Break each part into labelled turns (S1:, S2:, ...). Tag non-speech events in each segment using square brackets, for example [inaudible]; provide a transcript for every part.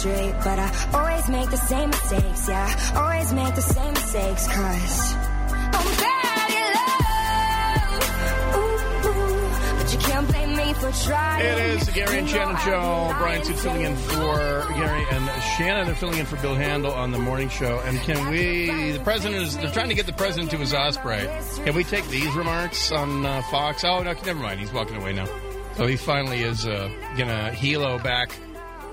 S1: straight, but I always make the same mistakes. Yeah, always make the same mistakes, cause I'm bad love. Ooh, but you can't blame me for trying.
S2: It is the Gary and Shannon show.
S1: been
S2: Brian
S1: lying
S2: Suit filling in for Gary and Shannon. They're filling in for Bill Handel on the morning show. And can we? The president is. They're trying to get the president to his osprey. Can we take these remarks on uh, Fox? Oh no, never mind. He's walking away now. So he finally is uh, gonna helo back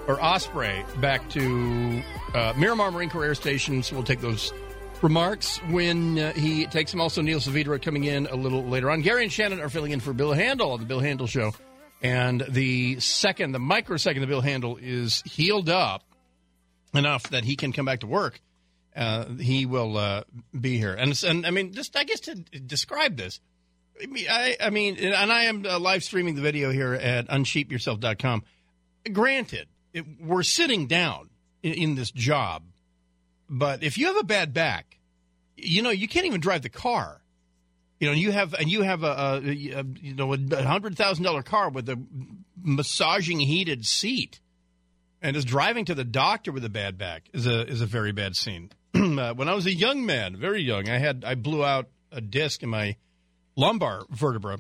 S2: or osprey back to uh, Miramar Marine Corps Air Station. So we'll take those remarks when uh, he takes them. Also, Neil Saavedra coming in a little later on. Gary and Shannon are filling in for Bill Handel on the Bill Handel show. And the second, the microsecond the Bill Handel is healed up enough that he can come back to work, uh, he will uh, be here. And, and I mean, just I guess to describe this, I I mean, and I am uh, live streaming the video here at unsheepyourself.com. Granted, it, we're sitting down in, in this job, but if you have a bad back, you know, you can't even drive the car. You know, you have and you have a, a, a you know a hundred thousand dollar car with a massaging heated seat, and is driving to the doctor with a bad back is a is a very bad scene. [clears throat] uh, when I was a young man, very young, I had I blew out a disc in my lumbar vertebra,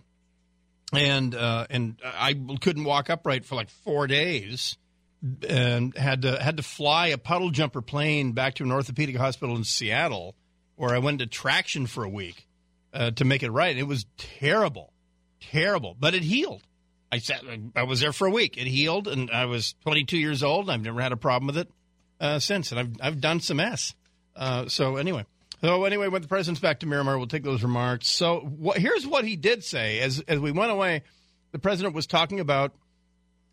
S2: and uh, and I couldn't walk upright for like four days, and had to had to fly a puddle jumper plane back to an orthopedic hospital in Seattle, where I went to traction for a week uh, to make it right. It was terrible, terrible, but it healed. I sat, I was there for a week. It healed, and I was 22 years old. I've never had a problem with it uh, since, and I've I've done some s. Uh, so anyway, so anyway, when the president's back to Miramar, we'll take those remarks. So what, here's what he did say as as we went away. The president was talking about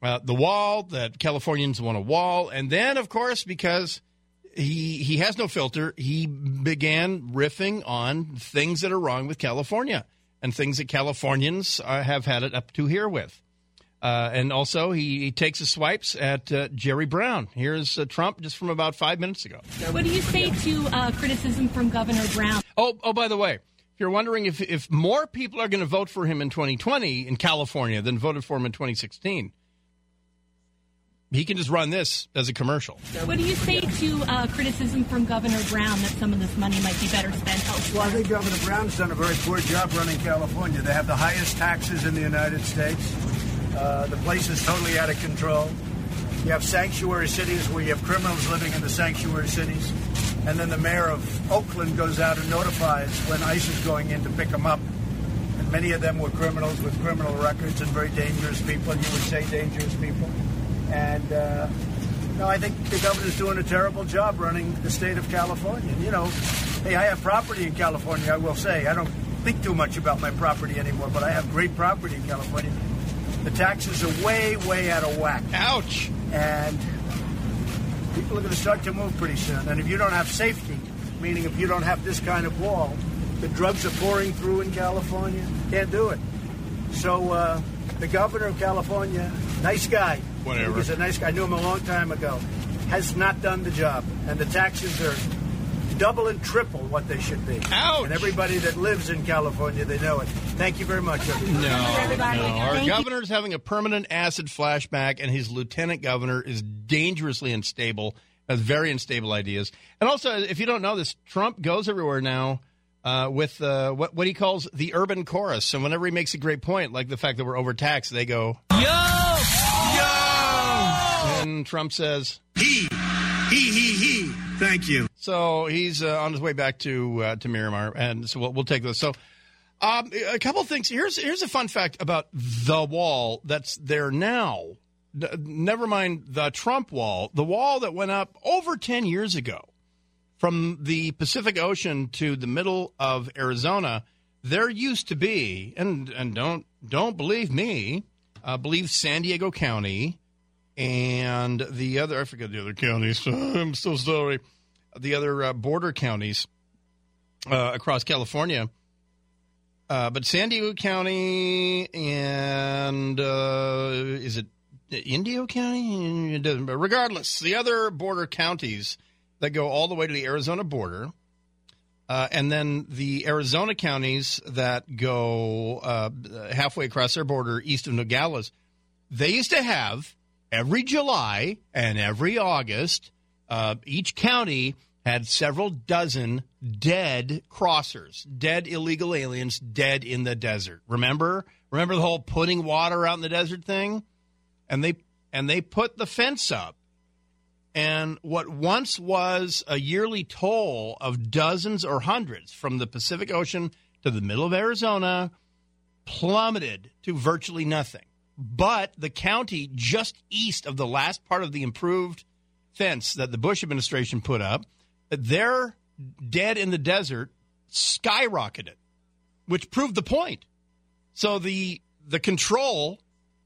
S2: uh, the wall that Californians want a wall, and then of course because he he has no filter, he began riffing on things that are wrong with California and things that Californians uh, have had it up to here with. Uh, and also, he, he takes his swipes at uh, Jerry Brown. Here's uh, Trump just from about five minutes ago.
S3: What do you say to uh, criticism from Governor Brown?
S2: Oh, oh, by the way, if you're wondering if, if more people are going to vote for him in 2020 in California than voted for him in 2016, he can just run this as a commercial.
S3: What do you say to uh, criticism from Governor Brown that some of this money might be better spent elsewhere?
S4: Well, I think Governor Brown's done a very poor job running California. They have the highest taxes in the United States. Uh, the place is totally out of control. You have sanctuary cities where you have criminals living in the sanctuary cities. And then the mayor of Oakland goes out and notifies when ICE is going in to pick them up. And many of them were criminals with criminal records and very dangerous people. You would say dangerous people. And uh, no, I think the governor's doing a terrible job running the state of California. You know, hey, I have property in California. I will say I don't think too much about my property anymore, but I have great property in California. The taxes are way, way out of whack,
S2: Ouch!
S4: and people are going to start to move pretty soon. And if you don't have safety, meaning if you don't have this kind of wall, the drugs are pouring through in California. Can't do it. So uh, the governor of California, nice guy.
S2: Whatever.
S4: He's a nice guy. I knew him a long time ago. Has not done the job, and the taxes are double and triple what they should be.
S2: Ouch.
S4: And everybody that lives in California, they know it. Thank you very much. everybody.
S2: No, no. Our
S3: Thank you.
S2: governor's having a permanent acid flashback, and his lieutenant governor is dangerously unstable, has very unstable ideas. And also, if you don't know this, Trump goes everywhere now uh, with uh, what, what he calls the urban chorus. And whenever he makes a great point, like the fact that we're overtaxed, they go, Yo! And Trump says,
S4: He, he, he, he. Thank you.
S2: So he's uh, on his way back to uh, to Miramar, and so we'll, we'll take this. So, um, a couple of things. Here's here's a fun fact about the wall that's there now. Never mind the Trump wall, the wall that went up over ten years ago from the Pacific Ocean to the middle of Arizona. There used to be, and and don't don't believe me, uh, believe San Diego County and the other I forget the other counties. [laughs] I'm so sorry. The other uh, border counties uh, across California, uh, but San Diego County and uh, is it Indio County? It doesn't- but Regardless, the other border counties that go all the way to the Arizona border. Uh, and then the Arizona counties that go uh, halfway across their border east of Nogales, they used to have every July and every August, uh, each county had several dozen dead crossers, dead illegal aliens, dead in the desert. Remember? Remember the whole putting water out in the desert thing? And they and they put the fence up. And what once was a yearly toll of dozens or hundreds from the Pacific Ocean to the middle of Arizona plummeted to virtually nothing. But the county just east of the last part of the improved fence that the Bush administration put up their dead in the desert skyrocketed, which proved the point. So the the control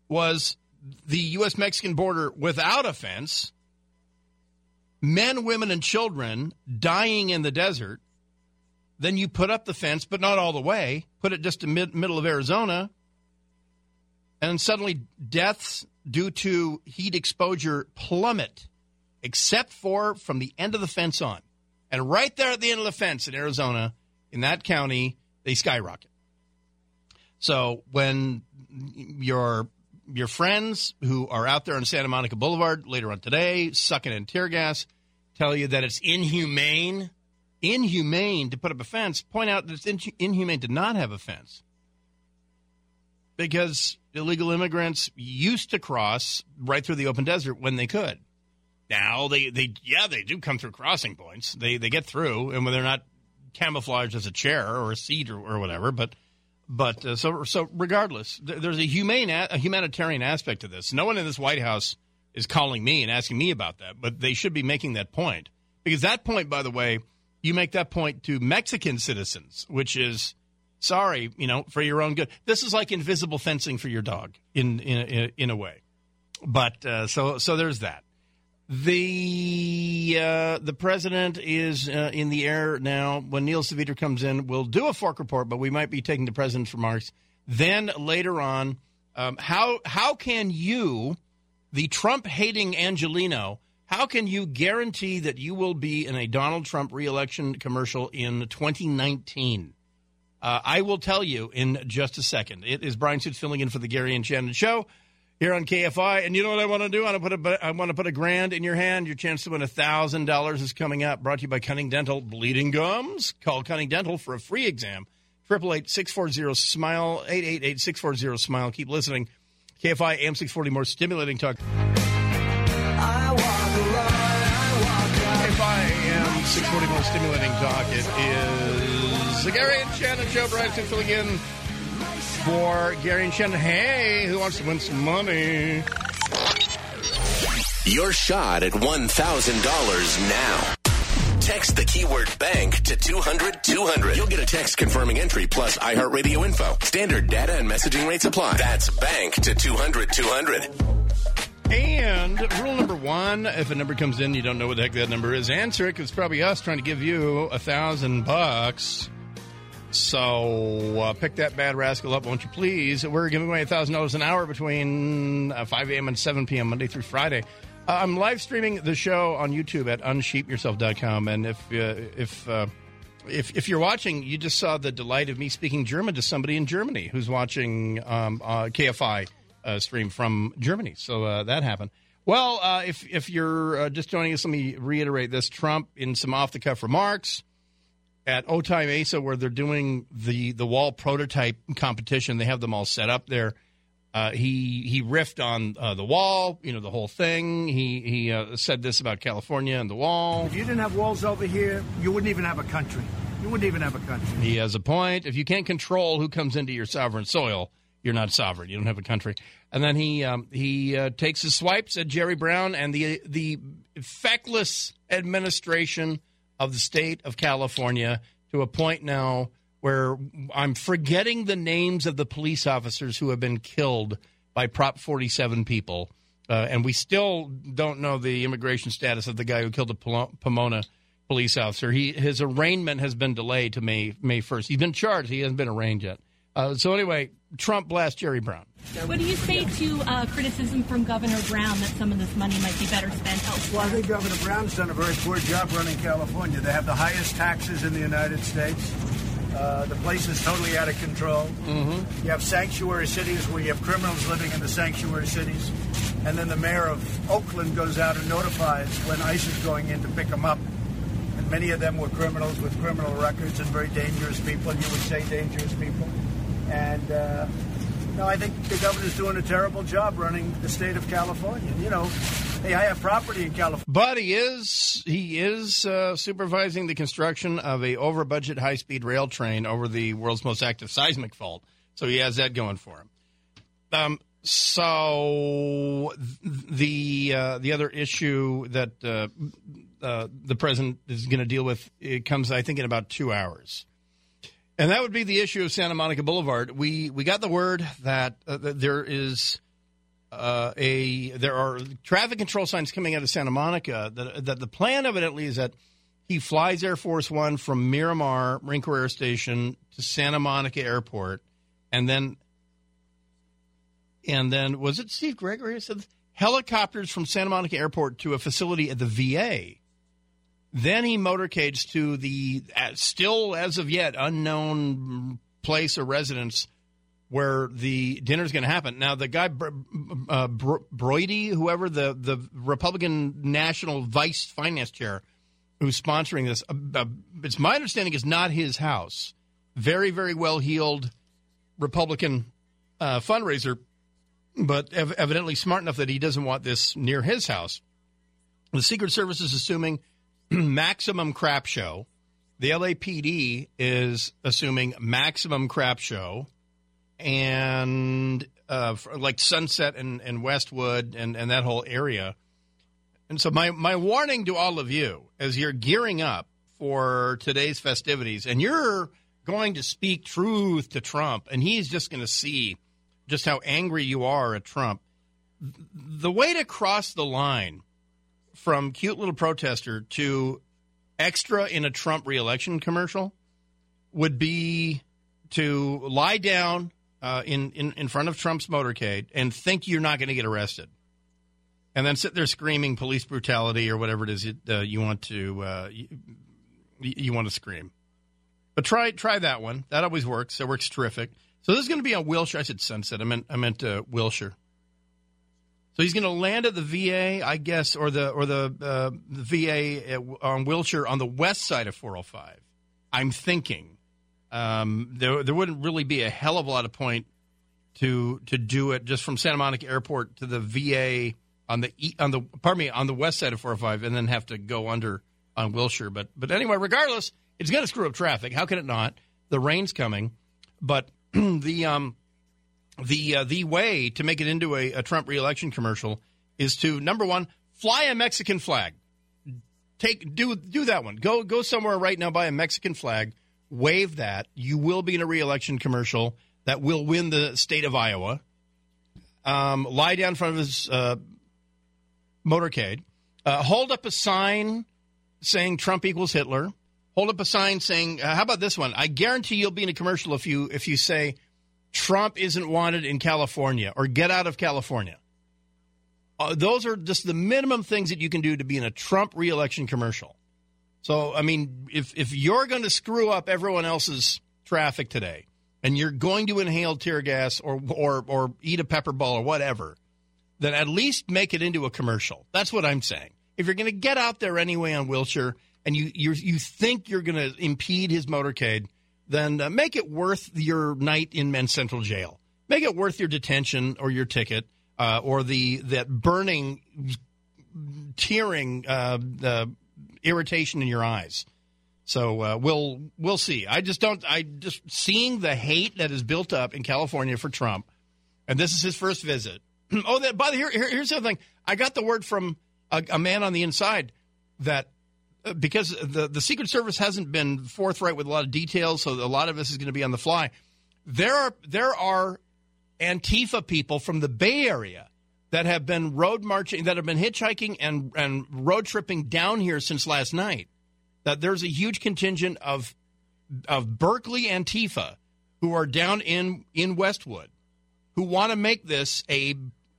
S2: was the U.S. Mexican border without a fence, men, women, and children dying in the desert. Then you put up the fence, but not all the way. Put it just in mid, middle of Arizona, and suddenly deaths due to heat exposure plummet, except for from the end of the fence on. And right there at the end of the fence in Arizona, in that county, they skyrocket. So when your your friends who are out there on Santa Monica Boulevard later on today, sucking in tear gas, tell you that it's inhumane, inhumane to put up a fence, point out that it's inhumane to not have a fence. Because illegal immigrants used to cross right through the open desert when they could. Now they, they yeah they do come through crossing points. They they get through, and when they're not camouflaged as a chair or a seat or, or whatever, but but uh, so so regardless, there's a humane a humanitarian aspect to this. No one in this White House is calling me and asking me about that, but they should be making that point because that point, by the way, you make that point to Mexican citizens, which is sorry, you know, for your own good. This is like invisible fencing for your dog in in in a way. But uh, so so there's that. The uh, the president is uh, in the air now. When Neil Saavedra comes in, we'll do a fork report, but we might be taking the president's remarks. Then later on, um, how how can you, the Trump hating Angelino, how can you guarantee that you will be in a Donald Trump reelection commercial in 2019? Uh, I will tell you in just a second. It is Brian Suits filling in for the Gary and Shannon show here on KFI. And you know what I want to do? I want to put a, I want to put a grand in your hand. Your chance to win a thousand dollars is coming up. Brought to you by Cunning Dental. Bleeding gums? Call Cunning Dental for a free exam. Triple eight six four zero smile eight eight eight six four zero smile. Keep listening. KFI AM six forty more stimulating talk. 641 Stimulating Talk. It is the Gary and Shannon Show. Brian Sue filling in for Gary and Shannon. Hey, who wants to win some money?
S5: Your shot at $1,000 now. Text the keyword bank to 200 200. You'll get a text confirming entry plus iHeartRadio info. Standard data and messaging rates apply. That's bank to 200 200.
S2: And rule number one: if a number comes in, you don't know what the heck that number is. Answer it because it's probably us trying to give you a thousand bucks. So uh, pick that bad rascal up, won't you please? We're giving away $1,000 an hour between uh, 5 a.m. and 7 p.m. Monday through Friday. Uh, I'm live streaming the show on YouTube at unsheepyourself.com. And if, uh, if, uh, if, if you're watching, you just saw the delight of me speaking German to somebody in Germany who's watching um, uh, stream from Germany. So that happened. Well, if, if you're just joining us, let me reiterate this Trump in some off the cuff remarks at Otay Mesa where they're doing the the wall prototype competition. They have them all set up there. Uh, he he riffed on uh, the wall, you know, the whole thing. He he uh, said this about California and the wall.
S4: If you didn't have walls over here, you wouldn't even have a country. You wouldn't even have a country.
S2: He has a point. If you can't control who comes into your sovereign soil, you're not sovereign. You don't have a country. And then he um, he uh, takes his swipes at Jerry Brown and the the feckless administration of the state of California to a point now where I'm forgetting the names of the police officers who have been killed by Prop 47 people. Uh, and we still don't know the immigration status of the guy who killed the Pomona police officer. He his arraignment has been delayed to May May first. He's been charged. He hasn't been arraigned yet. Uh, so anyway, Trump blast Jerry Brown.
S3: What do you say to uh, criticism from Governor Brown that some of this money might be better spent elsewhere?
S4: Well, I think Governor Brown's done a very poor job running California. They have the highest taxes in the United States. Uh, the place is totally out of control. Mm-hmm. You have sanctuary cities where you have criminals living in the sanctuary cities. and then the mayor of Oakland goes out and notifies when ICE is going in to pick them up. And many of them were criminals with criminal records and very dangerous people, you would say dangerous people. And uh, no, I think the governor's doing a terrible job running the state of California. You know, hey, I have property in California.
S2: But he is he is uh, supervising the construction of a over budget high speed rail train over the world's most active seismic fault. So he has that going for him. Um, so the uh, the other issue that uh, uh, the president is going to deal with it comes, I think, in about two hours. And that would be the issue of Santa Monica Boulevard. We we got the word that, uh, that there is uh, a there are traffic control signs coming out of Santa Monica. That that the plan evidently is that he flies Air Force One from Miramar Marine Corps Air Station to Santa Monica Airport, and then and then was it Steve Gregory said helicopters from Santa Monica Airport to a facility at the VA. Then he motorcades to the uh, still as of yet unknown place or residence where the dinner is going to happen. Now, the guy uh, Brody, whoever the the Republican National Vice Finance Chair who's sponsoring this, uh, uh, it's my understanding is not his house. Very, very well heeled Republican uh, fundraiser, but ev- evidently smart enough that he doesn't want this near his house. The Secret Service is assuming [clears throat] maximum crap show. The LAPD is assuming maximum crap show, and uh, like Sunset and, and Westwood and, and that whole area. And so, my, my warning to all of you as you're gearing up for today's festivities, and you're going to speak truth to Trump, and he's just going to see just how angry you are at Trump. The way to cross the line from cute little protester to extra in a Trump reelection commercial would be to lie down uh, in, in, in front of Trump's motorcade and think you're not going to get arrested. And then sit there screaming police brutality or whatever it is you, uh, you want to uh, you, you, want to scream. But try try that one. That always works. That works terrific. So this is going to be on Wilshire. I said Sunset. I meant I meant uh, Wilshire. So he's going to land at the VA, I guess, or the or the, uh, the VA at, on Wilshire on the west side of 405. I'm thinking um, there there wouldn't really be a hell of a lot of point to to do it just from Santa Monica Airport to the VA on the on the pardon me on the west side of 405, and then have to go under on Wilshire. But but anyway, regardless, it's going to screw up traffic. How can it not? The rain's coming, but [clears throat] the um the uh, the way to make it into a, a Trump reelection commercial is to number one fly a Mexican flag. Take do do that one. Go go somewhere right now, buy a Mexican flag, wave that. You will be in a reelection commercial that will win the state of Iowa. Um, lie down in front of his uh, motorcade. Uh, hold up a sign saying Trump equals Hitler. Hold up a sign saying, uh, "How about this one? I guarantee you'll be in a commercial if you if you say." Trump isn't wanted in California or get out of California. Uh, those are just the minimum things that you can do to be in a Trump reelection commercial. So, I mean, if, if you're going to screw up everyone else's traffic today and you're going to inhale tear gas or, or, or eat a pepper ball or whatever, then at least make it into a commercial. That's what I'm saying. If you're going to get out there anyway on Wilshire and you, you, you think you're going to impede his motorcade – then uh, make it worth your night in Men's Central Jail. Make it worth your detention or your ticket uh, or the that burning, tearing uh, irritation in your eyes. So uh, we'll we'll see. I just don't. I just seeing the hate that is built up in California for Trump, and this is his first visit. [clears throat] oh, that, by the here, here, here's the other thing. I got the word from a, a man on the inside that Uh, because the the Secret Service hasn't been forthright with a lot of details, so a lot of this is going to be on the fly. There are there are Antifa people from the Bay Area that have been road marching, that have been hitchhiking and and road tripping down here since last night. That there's a huge contingent of of Berkeley Antifa who are down in in Westwood who want to make this a,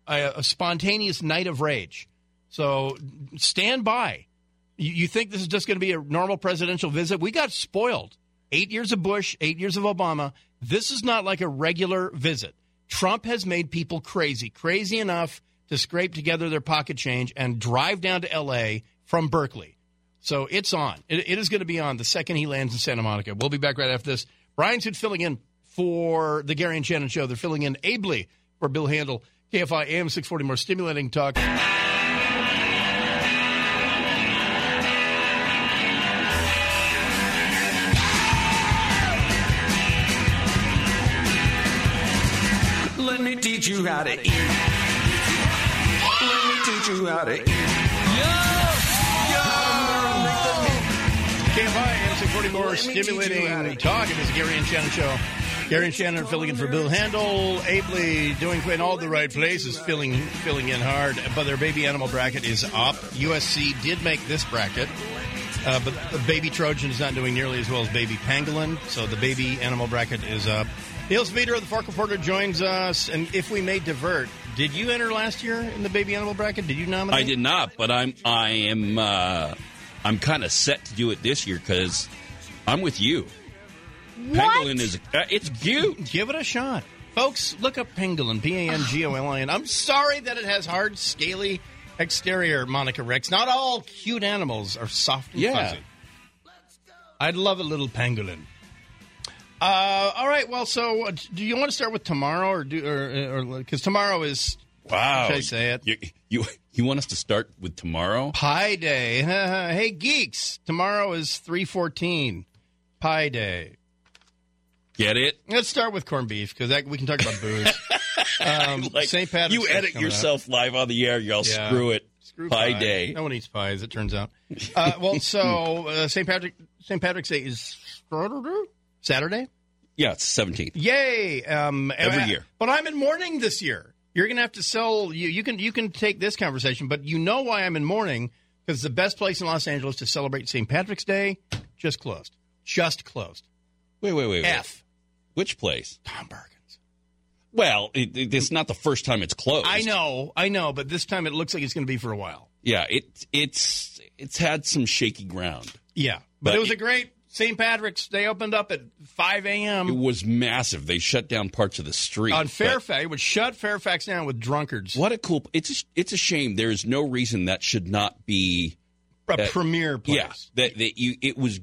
S2: a, a spontaneous night of rage. So stand by you think this is just going to be a normal presidential visit? We got spoiled. Eight years of Bush, eight years of Obama. This is not like a regular visit. Trump has made people crazy, crazy enough to scrape together their pocket change and drive down to L.A. from Berkeley. So it's on. It, it is going to be on the second he lands in Santa Monica. We'll be back right after this. Brian's filling in for the Gary and Shannon show. They're filling in ably for Bill Handel. KFI AM 640, more stimulating talk.
S6: You how to eat. Let me teach you how to eat.
S2: KFI AM 640, more stimulating talk. It is the Gary and Shannon show. Gary and Shannon filling in for Bill Handel, ably doing in all the right places, filling filling in hard. But their baby animal bracket is up. USC did make this bracket, uh, but the baby Trojan is not doing nearly as well as baby Pangolin. So the baby animal bracket is up. Neil Saavedra of the Fork Reporter joins us, and if we may divert, did you enter last year in the baby animal bracket? Did you nominate?
S7: I did not, but I'm I am uh, I'm kind of set to do it this year because I'm with you. Pangolin is uh, it's cute.
S2: Give it a shot. Folks, look up Pangolin, P A N G O L I N. I'm sorry that it has hard, scaly exterior, Monica Rex. Not all cute animals are soft and
S7: Yeah.
S2: fuzzy. I'd love a little pangolin. Uh, all right. Well, so uh, do you want to start with tomorrow, or do, or because tomorrow is
S7: Wow,
S2: Should I say it?
S7: You, you you want us to start with tomorrow?
S2: Pi Day? [laughs] hey, geeks! Tomorrow is three fourteen. Pi Day.
S7: Get it?
S2: Let's start with corned beef because we can talk about booze. [laughs] Um, St. Patrick's
S7: you edit
S2: coming up.
S7: yourself live on the air. Y'all
S2: Yeah.
S7: screw it.
S2: Screw
S7: Pie
S2: pie.
S7: day.
S2: No one eats pie, as it turns out. [laughs] Uh, well, so uh, St. Patrick St. Patrick's Day is Saturday.
S7: Yeah, it's seventeenth.
S2: Yay! Um,
S7: Every
S2: uh,
S7: year.
S2: but I'm in mourning this year. You're gonna have to sell. You, you can you can take this conversation, but you know why I'm in mourning because the best place in Los Angeles to celebrate St. Patrick's Day just closed. Just closed.
S7: Wait, wait, wait, wait.
S2: F.
S7: Which place?
S2: Tom Bergin's.
S7: Well, it, it- it's not the first time it's closed.
S2: I know, I know, but this time it looks like it's going to be for a while.
S7: Yeah, it it's it's had some shaky ground.
S2: Yeah, but,
S7: But
S2: it was a great St. Patrick's. They opened up at 5 a.m.
S7: It was massive. They shut down parts of the street
S2: on Fairfax. It would shut Fairfax down with drunkards.
S7: What a cool! It's a, it's a shame. There is no reason that should not be.
S2: A
S7: uh,
S2: premier place.
S7: Yeah, that that you. It was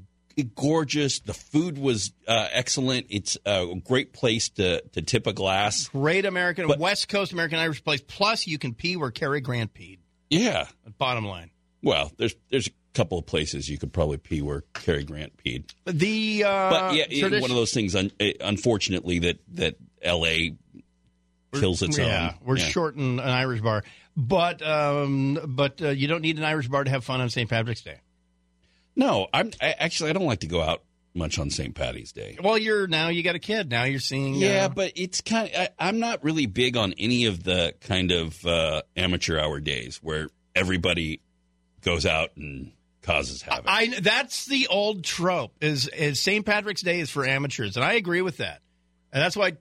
S7: gorgeous. The food was uh, excellent. It's a great place to to tip a glass.
S2: Great American,
S7: But-
S2: West Coast American Irish place. Plus, you can pee where Cary Grant peed.
S7: Yeah.
S2: Bottom line.
S7: Well, there's there's couple of places you could probably pee where Cary Grant peed.
S2: The uh,
S7: But yeah,
S2: tradition-
S7: one of those things. Un, eh, unfortunately, that that L.A. kills its
S2: yeah,
S7: own.
S2: we're
S7: Yeah.
S2: shorting an Irish bar, but um, but uh, you don't need an Irish bar to have fun on St. Patrick's Day.
S7: No, I'm I, actually I don't like to go out much on St. Patty's Day.
S2: Well, you're now you got a kid. Now you're seeing.
S7: Yeah,
S2: uh,
S7: but it's kind of, I, I'm not really big on any of the kind of uh, amateur hour days where everybody goes out and causes havoc.
S2: I that's the old trope is is St. Patrick's Day is for amateurs, and I agree with that. And that's why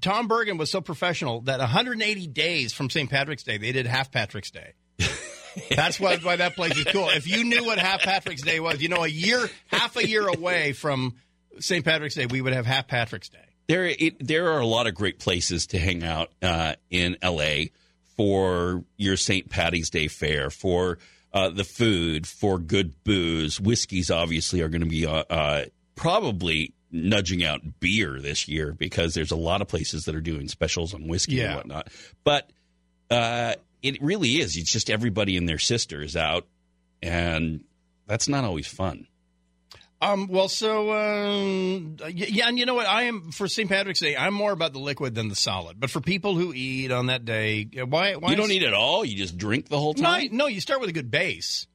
S2: Tom Bergin was so professional that 180 days from St. Patrick's Day they did Half Patrick's Day. [laughs] that's why why that place is cool. If you knew what Half Patrick's Day was, you know, a year, half a year away from St. Patrick's Day, we would have Half Patrick's Day.
S7: there, it, there are a lot of great places to hang out uh, in L.A. for your St. Patty's Day fair, for uh, the food, for good booze. Whiskeys obviously are going to be uh, uh, probably nudging out beer this year because there's a lot of places that are doing specials on whiskey
S2: Yeah.
S7: and whatnot. But uh, it really is. It's just everybody and their sister is out, and that's not always fun.
S2: Um, well, so um, yeah, and you know what? I am for St. Patrick's Day. I'm more about the liquid than the solid. But for people who eat on that day, why? why
S7: you don't eat it all. You just drink the whole time.
S2: no, you start with a good base,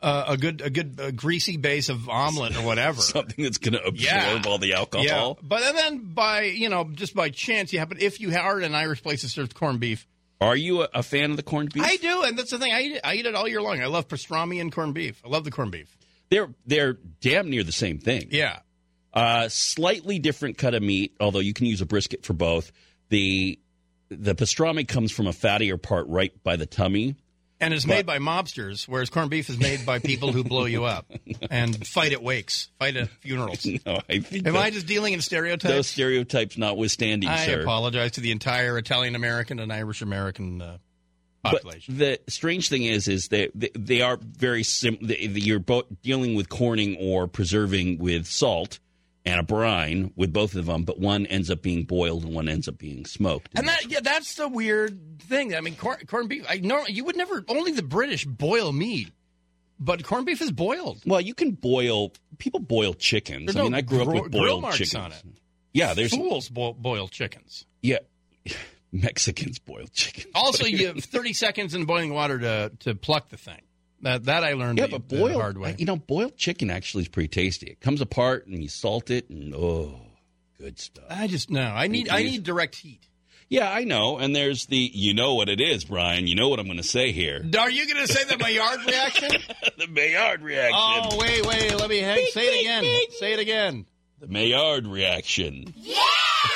S2: uh, a good, a good, uh greasy base of omelet or whatever. [laughs]
S7: Something that's going to absorb
S2: Yeah.
S7: all the alcohol.
S2: Yeah, but and then by you know just by chance you happen if you are at an Irish place that serves corned beef.
S7: Are you a, a fan of the corned beef?
S2: I do, and that's the thing. I eat I eat it all year long. I love pastrami and corned beef. I love the corned beef.
S7: They're they're damn near the same thing.
S2: Yeah,
S7: Uh, slightly different cut of meat, although you can use a brisket for both. The the pastrami comes from a fattier part right by the tummy.
S2: and it's made by mobsters, whereas corned beef is made by people who blow you up and fight at wakes, fight at funerals. [laughs]
S7: No, I think
S2: Am I just dealing in stereotypes?
S7: those stereotypes notwithstanding,
S2: I
S7: sir.
S2: apologize to the entire Italian American and Irish American uh, population.
S7: But the strange thing is, is that they, they are very sim. they- You're both dealing with corning or preserving with salt and a brine with both of them, but one ends up being boiled and one ends up being smoked.
S2: And that yeah, that's the weird thing. I mean, corn, corned beef. I know you would never. Only the British boil meat, but corned beef is boiled.
S7: well, you can boil. People boil chickens.
S2: There's
S7: I mean,
S2: no
S7: I grew up with boiled
S2: marks
S7: chickens.
S2: on it.
S7: Yeah, there's
S2: Fools bo- boil chickens.
S7: yeah. Mexicans boiled chicken.
S2: Also, [laughs] you have 30 seconds in boiling water to to pluck the thing. That that I learned
S7: Yeah,
S2: the,
S7: but
S2: the
S7: boiled,
S2: hard way.
S7: you know, boiled chicken actually is pretty tasty. It comes apart and you salt it, and oh, good stuff.
S2: I just no. I need I need direct heat.
S7: Yeah, I know. And there's the, you know what it is, Brian. You know what I'm going to say here.
S2: Are you going to say the Maillard [laughs] reaction?
S7: the Maillard reaction.
S2: oh wait, wait. Let me hang. Say it again. Say it again.
S7: The Maillard reaction.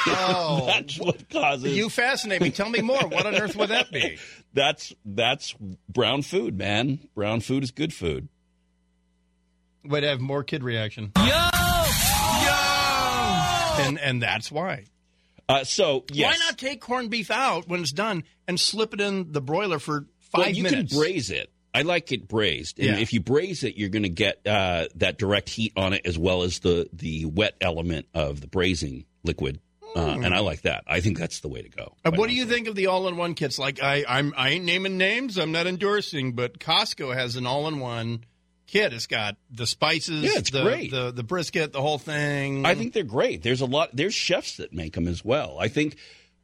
S2: Oh, [laughs]
S7: That's what causes.
S2: you fascinate me. Tell me more. What on earth would that be? [laughs]
S7: that's that's brown food, man. Brown food is good food.
S2: Would have more kid reaction. Yo, yo, and and that's why.
S7: Uh, so yes,
S2: Why not take corned beef out when it's done and slip it in the broiler for five
S7: well, you
S2: minutes?
S7: can braise it. I like it braised, and
S2: Yeah.
S7: if you braise it, you're going to get uh, that direct heat on it as well as the the wet element of the braising liquid. Uh, and I like that. I think that's the way to go.
S2: Uh, what do you think of the all-in-one kits? Like I, I'm, I ain't naming names. I'm not endorsing, but Costco has an all-in-one kit. It's got the spices,
S7: Yeah, it's
S2: the,
S7: great.
S2: the the brisket, the whole thing.
S7: I think they're great. There's a lot. There's chefs that make them as well. I think.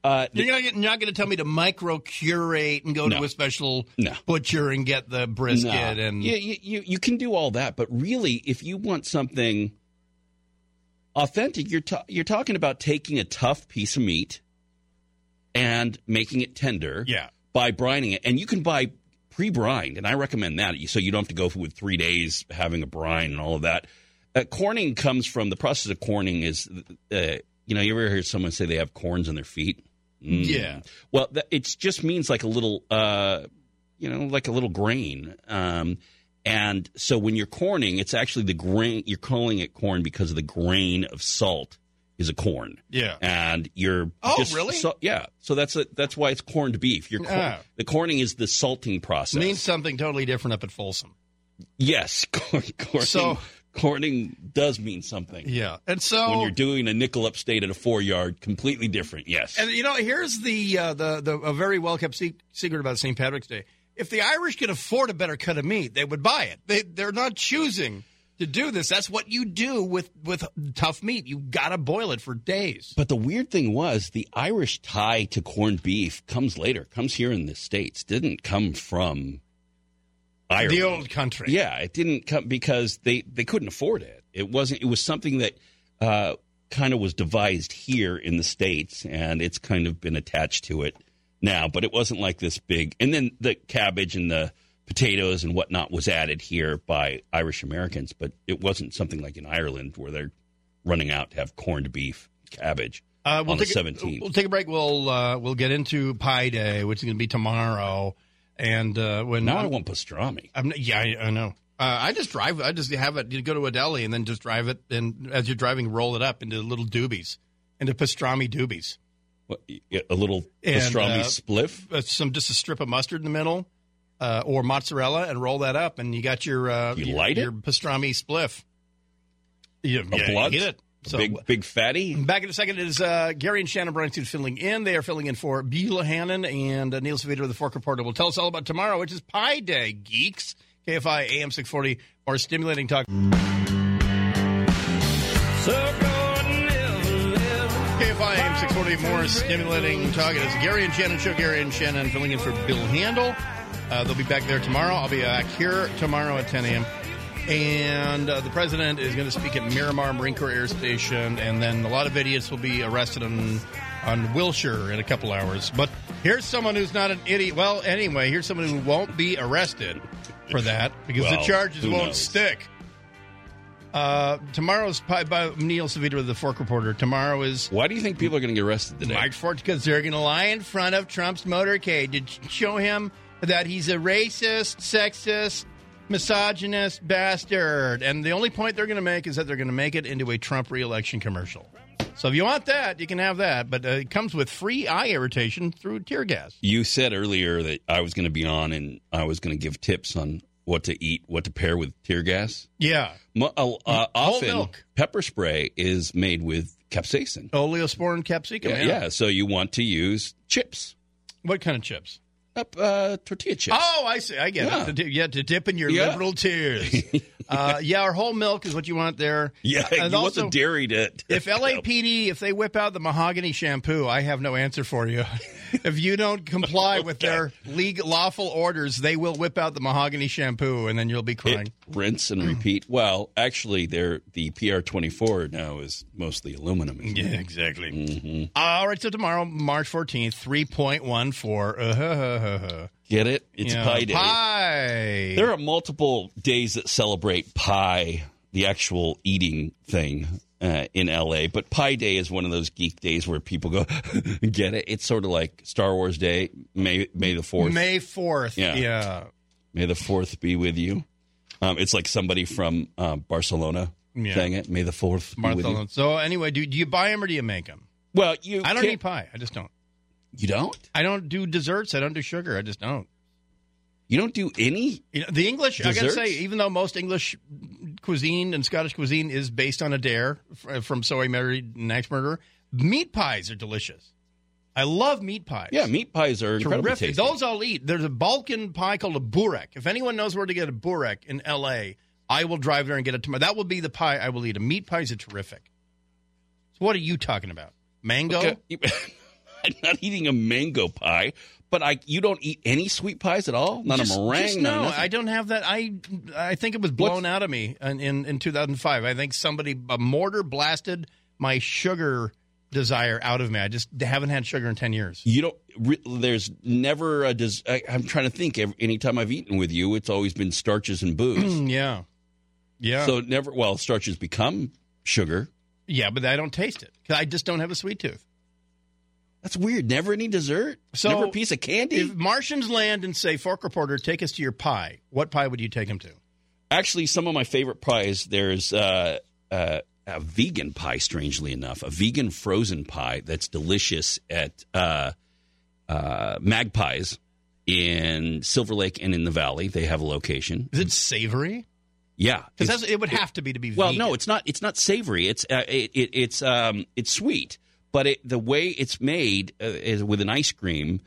S7: Uh,
S2: you're not, you're not going to tell me to micro curate and go
S7: No.
S2: to a special
S7: No.
S2: butcher and get the brisket
S7: No.
S2: and
S7: you, you, you can do all that, but really, if you want something authentic, you're ta- you're talking about taking a tough piece of meat and making it tender.
S2: Yeah.
S7: By brining it, and you can buy pre-brined, and I recommend that so you don't have to go with three days having a brine and all of that. Uh, corning comes from the process of corning is, uh, you know, you ever hear someone say they have corns on their feet? Mm.
S2: Yeah.
S7: Well, that, it just means like a little, uh, you know, like a little grain. Um, and so when you're corning, it's actually the grain. You're calling it corn because of the grain of salt is a corn.
S2: Yeah.
S7: And you're
S2: Oh,
S7: just-
S2: really?
S7: So, yeah. So that's a, that's why it's corned beef.
S2: Ah.
S7: the corning is the salting process.
S2: means something totally different up at Folsom.
S7: yes, [laughs] corn, corning,
S2: So-
S7: corning does mean something.
S2: Yeah, and so
S7: When you're doing a nickel upstate at a four yard, completely different. Yes.
S2: And you know, here's the uh, the the a very well kept se- secret about St. Patrick's Day. If the Irish could afford a better cut of meat, they would buy it. They they're not choosing to do this. That's what you do with with tough meat. You got to boil it for days.
S7: But the weird thing was the Irish tie to corned beef comes later, comes here in the States, didn't come from Ireland.
S2: The old country.
S7: Yeah, it didn't come because they, they couldn't afford it. It wasn't. It was something that uh, kind of was devised here in the states, and it's kind of been attached to it now. But it wasn't like this big. And then the cabbage and the potatoes and whatnot was added here by Irish Americans, but it wasn't something like in Ireland where they're running out to have corned beef, cabbage
S2: Uh, we'll
S7: on the
S2: take a-
S7: seventeenth.
S2: We'll take a break. We'll uh, we'll get into Pie Day, which is going to be tomorrow. And uh, when
S7: now I
S2: I'm-
S7: want pastrami.
S2: I'm, yeah, I, I know. Uh, I just drive. I just have it. You go to a deli and then just drive it, and as you're driving, roll it up into little doobies, into pastrami doobies
S7: a little
S2: and,
S7: pastrami
S2: uh,
S7: spliff,
S2: uh, some just a strip of mustard in the middle, uh, or mozzarella, and roll that up, and you got your uh,
S7: you
S2: your,
S7: light
S2: your it? pastrami spliff. You,
S7: a
S2: yeah, get it. So, a
S7: big, big fatty.
S2: Back in a second is uh, Gary and Shannon Brunington filling in. They are filling in for Bill Handel and uh, Neil Saavedra of the Fork Reporter will tell us all about tomorrow, which is Pie Day, geeks. KFI AM 640 or stimulating talk. 40 more stimulating target. It is Gary and Shannon show. Gary and Shannon filling in for Bill Handel. Uh, they'll be back there tomorrow. I'll be back here tomorrow at 10 a.m. And uh, the president is going to speak at Miramar Marine Corps Air Station. And then a lot of idiots will be arrested on, on Wilshire in a couple hours. But here's someone who's not an idiot. Well, anyway, here's someone who won't be arrested for that because
S7: well,
S2: the
S7: charges
S2: won't
S7: knows?
S2: stick. Uh, tomorrow's by, by Neil Saavedra the Fork Reporter. Tomorrow is
S7: Why do you think people are going to get arrested today?
S2: March 4th because they're going to lie in front of Trump's motorcade to show him that he's a racist, sexist, misogynist bastard. And the only point they're going to make is that they're going to make it into a Trump reelection commercial. So if you want that, you can have that. But uh, it comes with free eye irritation through tear gas.
S7: You said earlier that I was going to be on and I was going to give tips on what to eat, what to pair with tear gas.
S2: Yeah.
S7: Uh, uh, often,
S2: milk.
S7: pepper spray is made with capsaicin.
S2: Oleoresin capsicum.
S7: Yeah, yeah, so you want to use chips,
S2: What kind of chips?
S7: Up uh, tortilla chips.
S2: Oh, I see. I get
S7: Yeah.
S2: it. To, di- yeah, to dip in your
S7: Yeah.
S2: liberal tears. [laughs] uh, yeah, our whole milk is what you want there.
S7: yeah,
S2: And
S7: you
S2: also,
S7: want the dairy to.
S2: if LAPD, if they whip out the mahogany shampoo, I have no answer for you. [laughs] if you don't comply [laughs] with their legal lawful orders, they will whip out the mahogany shampoo, and then you'll be crying.
S7: It- rinse and [clears throat] repeat. Well, actually, they're, the PR24 now is mostly aluminum. isn't it?
S2: Yeah, exactly. All right, so tomorrow, March 14th, 3.14. Uh-huh. [laughs]
S7: Get it? It's
S2: Yeah.
S7: Pie Day.
S2: Pie.
S7: There are multiple days that celebrate pie, the actual eating thing uh, in LA, but Pie Day is one of those geek days where people go, [laughs] get it? It's sort of like Star Wars Day, May May the Fourth. May,
S2: May 4th.
S7: Yeah.
S2: yeah.
S7: the Fourth be with you. Um, it's like somebody from uh, Barcelona
S2: Yeah.
S7: saying it. May the Fourth be with you.
S2: Martha. So anyway, do, do you buy them or do you make them?
S7: Well, you
S2: I don't eat pie. I just don't.
S7: You don't.
S2: I don't do desserts. I don't do sugar. I just don't.
S7: You don't do any.
S2: You know, the English, I got to say, even though most English cuisine and Scottish cuisine is based on a dare uh, from So I Married an Axe Murderer, meat pies are delicious. I love meat pies.
S7: Yeah, meat pies are
S2: Terrific. Those I'll eat. There's a Balkan pie called a burek. If anyone knows where to get a burek in L.A., I will drive there and get it tomorrow. That will be the pie I will eat. A meat pies are terrific. So what are you talking about? Mango?
S7: Okay. [laughs] I'm not eating a mango pie, but I you don't eat any sweet pies at all. Not
S2: Just-
S7: a meringue.
S2: just no. I don't have that. I I think it was blown out of me in, in in 2005. I think somebody a mortar blasted my sugar desire out of me. I just haven't had sugar in 10 years.
S7: You don't. Re, there's never a. Des, I, I'm trying to think. Every, anytime I've eaten with you, it's always been starches and booze. [clears throat]
S2: yeah, yeah,
S7: so never. Well, starches become sugar.
S2: yeah, but I don't taste it 'Cause I just don't have a sweet tooth.
S7: That's weird. Never any dessert.
S2: So
S7: never a piece of candy.
S2: If Martians land and say, "Fork reporter, take us to your pie," what pie would you take them to?
S7: Actually, some of my favorite pies. There's uh, uh, a vegan pie. Strangely enough, a vegan frozen pie that's delicious at uh, uh, Magpies in Silver Lake and in the Valley. They have a location.
S2: Is it savory?
S7: Yeah,
S2: Because it would have to be to be.
S7: Well,
S2: vegan.
S7: no, it's not. It's not savory. It's uh, it, it, it's um, it's sweet, but it, the way it's made uh, is with an ice cream.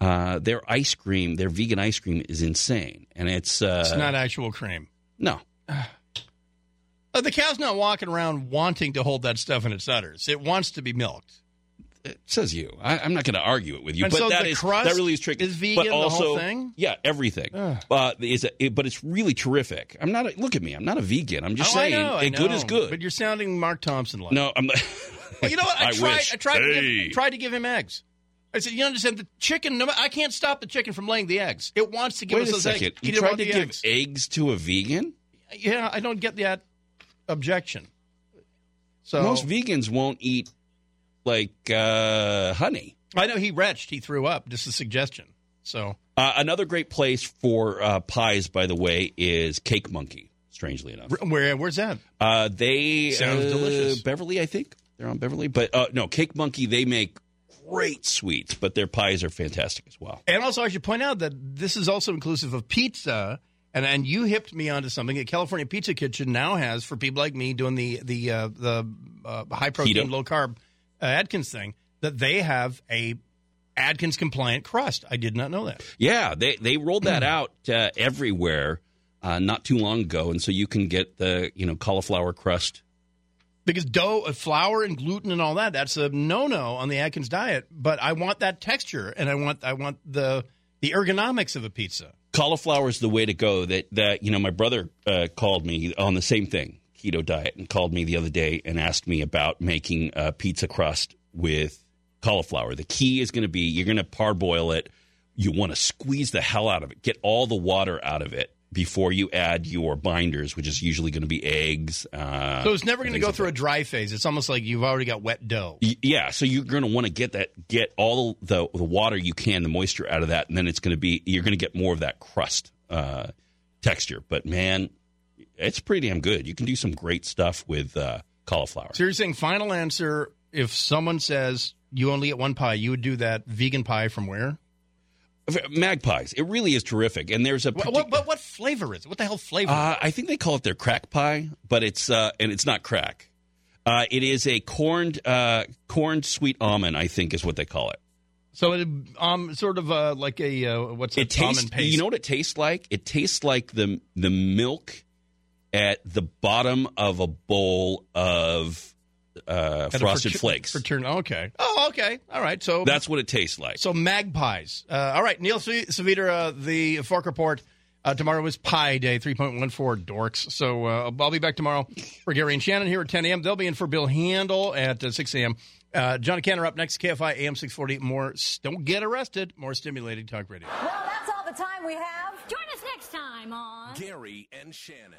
S7: Uh, their ice cream, their vegan ice cream, is insane, and it's uh,
S2: It's not actual cream.
S7: no.
S2: Uh, the cow's not walking around wanting to hold that stuff in its udders. It wants to be milked.
S7: It says you. I, I'm not going to argue it with you,
S2: And
S7: but
S2: so
S7: that is that really is tricky.
S2: is vegan,
S7: but
S2: the whole
S7: also,
S2: thing?
S7: yeah, everything. Uh, is a, it, but it's really terrific. I'm not. A, look at me. I'm not a vegan. I'm just
S2: Oh, I
S7: saying,
S2: know, I
S7: a good is good.
S2: But you're sounding Mark Thompson like.
S7: no, I'm. [laughs]
S2: Well, you know what? I,
S7: I
S2: tried.
S7: wish.
S2: I tried, to give, tried to give him eggs. I said, you understand the chicken? No, I can't stop the chicken from laying the eggs. It wants to give
S7: Wait
S2: us
S7: a
S2: those
S7: second.
S2: eggs.
S7: You tried to give
S2: eggs.
S7: eggs to a vegan?
S2: Yeah, I don't get that objection. So
S7: Most vegans won't eat like uh, honey.
S2: I know he retched. He threw up. Just a suggestion. So
S7: Uh, another great place for uh, pies, by the way, is Cake Monkey. Strangely enough,
S2: where where's that?
S7: uh, they
S2: Sounds
S7: uh,
S2: delicious.
S7: Beverly, I think they're on Beverly, but uh, no, Cake Monkey. They make great sweets, but their pies are fantastic as well.
S2: And also, I should point out that this is also inclusive of pizza. And and you hipped me onto something that California Pizza Kitchen now has for people like me doing the the uh, the uh, high protein,
S7: Keto.
S2: low carb Atkins thing. That they have a Atkins compliant crust. I did not know that.
S7: Yeah, they they rolled that [clears throat] out uh, everywhere uh, not too long ago, and so you can get the you know cauliflower crust.
S2: Because dough, uh, flour, and gluten and all that, that's a no-no on the Atkins diet. But I want that texture, and I want I want the the ergonomics of a pizza.
S7: cauliflower is the way to go. That that you know, my brother uh, called me on the same thing, keto diet, and called me the other day and asked me about making a pizza crust with cauliflower. The key is going to be you're going to parboil it. You want to squeeze the hell out of it, get all the water out of it before you add your binders, which is usually going to be eggs. Uh,
S2: So it's never going to go
S7: like
S2: through a dry phase. It's almost like you've already got wet dough.
S7: Y- Yeah, so you're going to want to get that, get all the the water you can, the moisture out of that, and then it's going to be you're going to get more of that crust uh, texture. But man, it's pretty damn good. You can do some great stuff with uh, cauliflower.
S2: So you're saying final answer? If someone says you only get one pie, you would do that vegan pie from where?
S7: Magpies. It really is terrific. And there's a partic-
S2: what, what, what flavor is it? What the hell flavor?
S7: Uh, I think they call it their crack pie, but it's uh, and it's not crack. Uh, it is a corned uh, corned sweet almond. I think is what they call it.
S2: so it um sort of uh, like a uh, what's
S7: It
S2: it? almond paste.
S7: You know what it tastes like? It tastes like the the milk at the bottom of a bowl of uh,
S2: At a
S7: frosted
S2: frater-
S7: flakes.
S2: Fratern- okay. Oh, okay. All right. So
S7: That's what it tastes like.
S2: so magpies. Uh, all right, Neil Saavedra, uh, the Fork Report. Uh, tomorrow is Pi Day, 3.14 dorks. So uh, I'll be back tomorrow for Gary and Shannon here at 10 a.m. They'll be in for Bill Handel at uh, 6 a.m. Uh, Johnny Canner up next, KFI AM 640. More, don't get arrested, more stimulating talk radio.
S8: Well, that's all the time we have.
S3: Join us next time on.
S5: Gary and Shannon.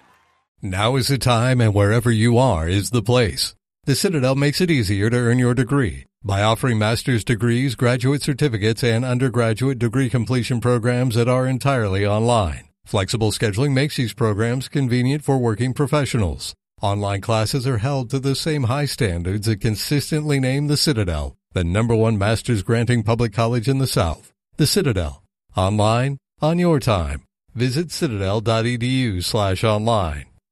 S9: Now is the time, and wherever you are is the place. The Citadel makes it easier to earn your degree by offering master's degrees, graduate certificates, and undergraduate degree completion programs that are entirely online. Flexible scheduling makes these programs convenient for working professionals. Online classes are held to the same high standards that consistently name the Citadel the number one master's granting public college in the South. The Citadel. Online, on your time. Visit citadel.edu slash online.